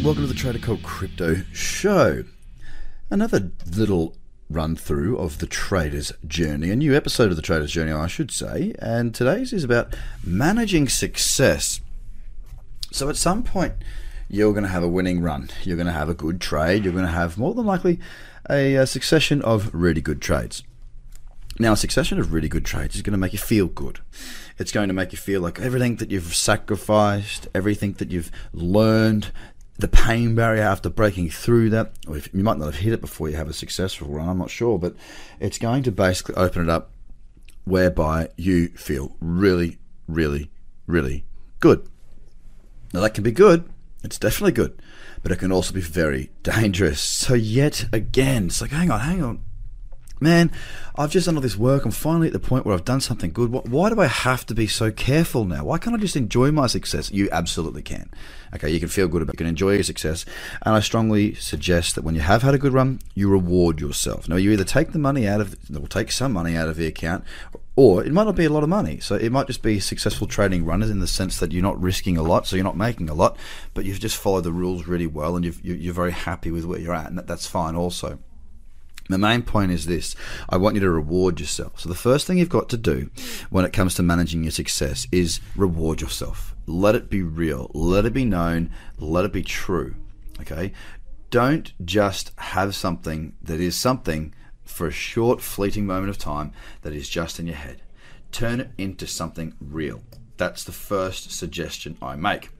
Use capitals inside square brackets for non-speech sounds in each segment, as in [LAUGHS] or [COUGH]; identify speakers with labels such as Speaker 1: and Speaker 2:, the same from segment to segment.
Speaker 1: and welcome to the Trader Cobb Crypto Show. Another little run through of the trader's journey, a new episode of the trader's journey, I should say, and today's is about managing success. So, at some point, you're going to have a winning run, you're going to have a good trade, you're going to have more than likely a succession of really good trades. Now, a succession of really good trades is going to make you feel good. It's going to make you feel like everything that you've sacrificed, everything that you've learned, the pain barrier after breaking through that, if, you might not have hit it before you have a successful run, I'm not sure, but it's going to basically open it up whereby you feel really, really, really good. Now, that can be good, it's definitely good, but it can also be very dangerous. So, yet again, it's like, hang on, hang on man, I've just done all this work. I'm finally at the point where I've done something good. Why do I have to be so careful now? Why can't I just enjoy my success? You absolutely can. Okay, you can feel good about it. You can enjoy your success. And I strongly suggest that when you have had a good run, you reward yourself. Now, you either take the money out of, or take some money out of the account, or it might not be a lot of money. So it might just be successful trading runners in the sense that you're not risking a lot, so you're not making a lot, but you've just followed the rules really well and you are very happy with where you're at, and that's fine also. The main point is this I want you to reward yourself. So, the first thing you've got to do when it comes to managing your success is reward yourself. Let it be real, let it be known, let it be true. Okay? Don't just have something that is something for a short, fleeting moment of time that is just in your head. Turn it into something real. That's the first suggestion I make.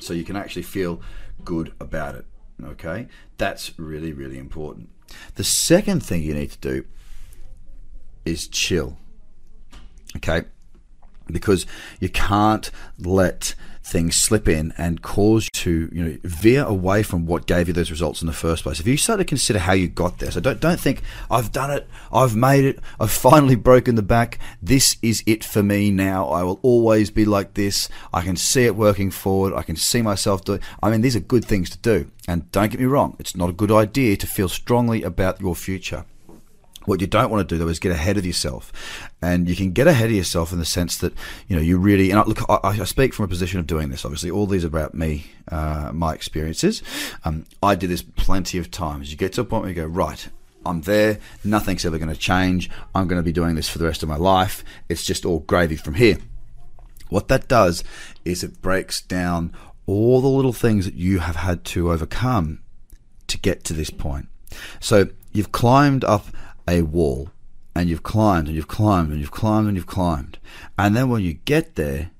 Speaker 1: So you can actually feel good about it. Okay? That's really, really important. The second thing you need to do is chill. Okay? Because you can't let things slip in and cause you to you know veer away from what gave you those results in the first place. If you start to consider how you got there, so don't don't think I've done it, I've made it, I've finally broken the back. This is it for me now. I will always be like this. I can see it working forward. I can see myself doing. I mean, these are good things to do. And don't get me wrong, it's not a good idea to feel strongly about your future. What you don't want to do though is get ahead of yourself, and you can get ahead of yourself in the sense that you know you really. And I, look, I, I speak from a position of doing this. Obviously, all these are about me, uh, my experiences. Um, I did this plenty of times. You get to a point where you go, right, I'm there. Nothing's ever going to change. I'm going to be doing this for the rest of my life. It's just all gravy from here. What that does is it breaks down all the little things that you have had to overcome to get to this point. So you've climbed up a wall and you've climbed and you've climbed and you've climbed and you've climbed. And then when you get there,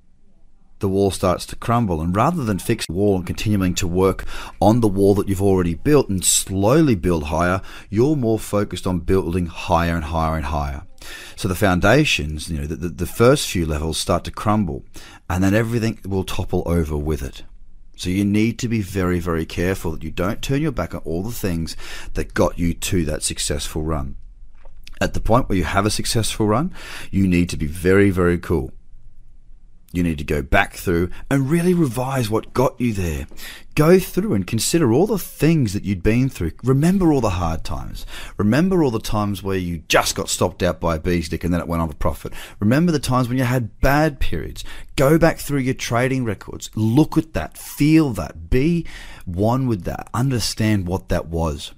Speaker 1: the wall starts to crumble. And rather than fix the wall and continuing to work on the wall that you've already built and slowly build higher, you're more focused on building higher and higher and higher. So the foundations, you know, the, the, the first few levels start to crumble and then everything will topple over with it. So you need to be very, very careful that you don't turn your back on all the things that got you to that successful run at the point where you have a successful run, you need to be very, very cool. You need to go back through and really revise what got you there. Go through and consider all the things that you'd been through. Remember all the hard times. Remember all the times where you just got stopped out by a bee stick and then it went on to profit. Remember the times when you had bad periods. Go back through your trading records. Look at that. Feel that. Be one with that. Understand what that was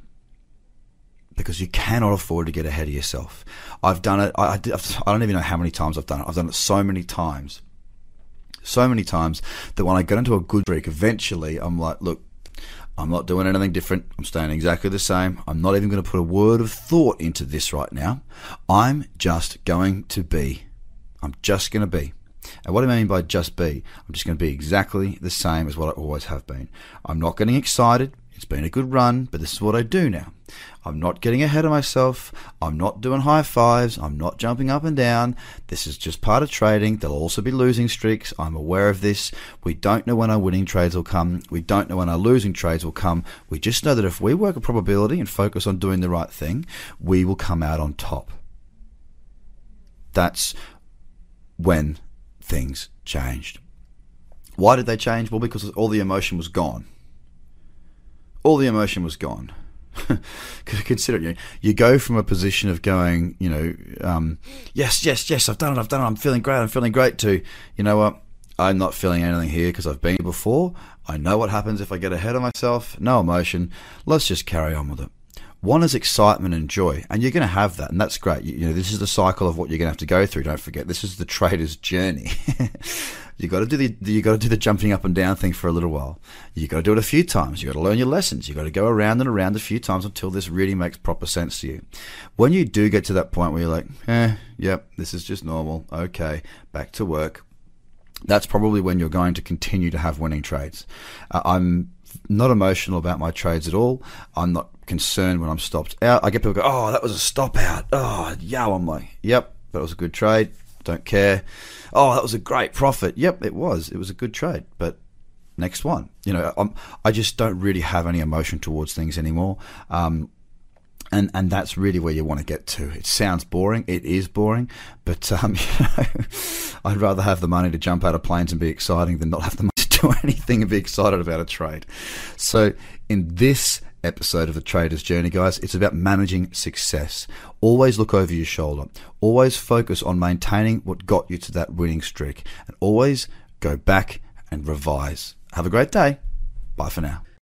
Speaker 1: because you cannot afford to get ahead of yourself. I've done it. I, I, I don't even know how many times I've done it. I've done it so many times, so many times that when I get into a good streak, eventually I'm like, look, I'm not doing anything different. I'm staying exactly the same. I'm not even going to put a word of thought into this right now. I'm just going to be. I'm just going to be. And what do I mean by just be, I'm just going to be exactly the same as what I always have been. I'm not getting excited. It's been a good run, but this is what I do now. I'm not getting ahead of myself. I'm not doing high fives. I'm not jumping up and down. This is just part of trading. There'll also be losing streaks. I'm aware of this. We don't know when our winning trades will come. We don't know when our losing trades will come. We just know that if we work a probability and focus on doing the right thing, we will come out on top. That's when things changed. Why did they change? Well, because all the emotion was gone all the emotion was gone. [LAUGHS] Consider it. You, you go from a position of going, you know, um, yes, yes, yes, I've done it, I've done it, I'm feeling great, I'm feeling great, to, you know what, I'm not feeling anything here because I've been here before. I know what happens if I get ahead of myself. No emotion. Let's just carry on with it. One is excitement and joy, and you're going to have that, and that's great. You, you know, this is the cycle of what you're going to have to go through. Don't forget, this is the trader's journey. [LAUGHS] you got to do the you got to do the jumping up and down thing for a little while. You got to do it a few times. You got to learn your lessons. You got to go around and around a few times until this really makes proper sense to you. When you do get to that point where you're like, eh, yep, this is just normal. Okay, back to work. That's probably when you're going to continue to have winning trades. Uh, I'm not emotional about my trades at all. I'm not concerned when I'm stopped out. I get people go, "Oh, that was a stop out." Oh, yeah. I'm like, "Yep, that was a good trade. Don't care." Oh, that was a great profit. Yep, it was. It was a good trade, but next one. You know, I'm, I just don't really have any emotion towards things anymore. Um, and and that's really where you want to get to. It sounds boring. It is boring, but um, [LAUGHS] you know, I'd rather have the money to jump out of planes and be exciting than not have the money do [LAUGHS] anything and be excited about a trade. So in this episode of the Trader's Journey, guys, it's about managing success. Always look over your shoulder. Always focus on maintaining what got you to that winning streak, and always go back and revise. Have a great day. Bye for now.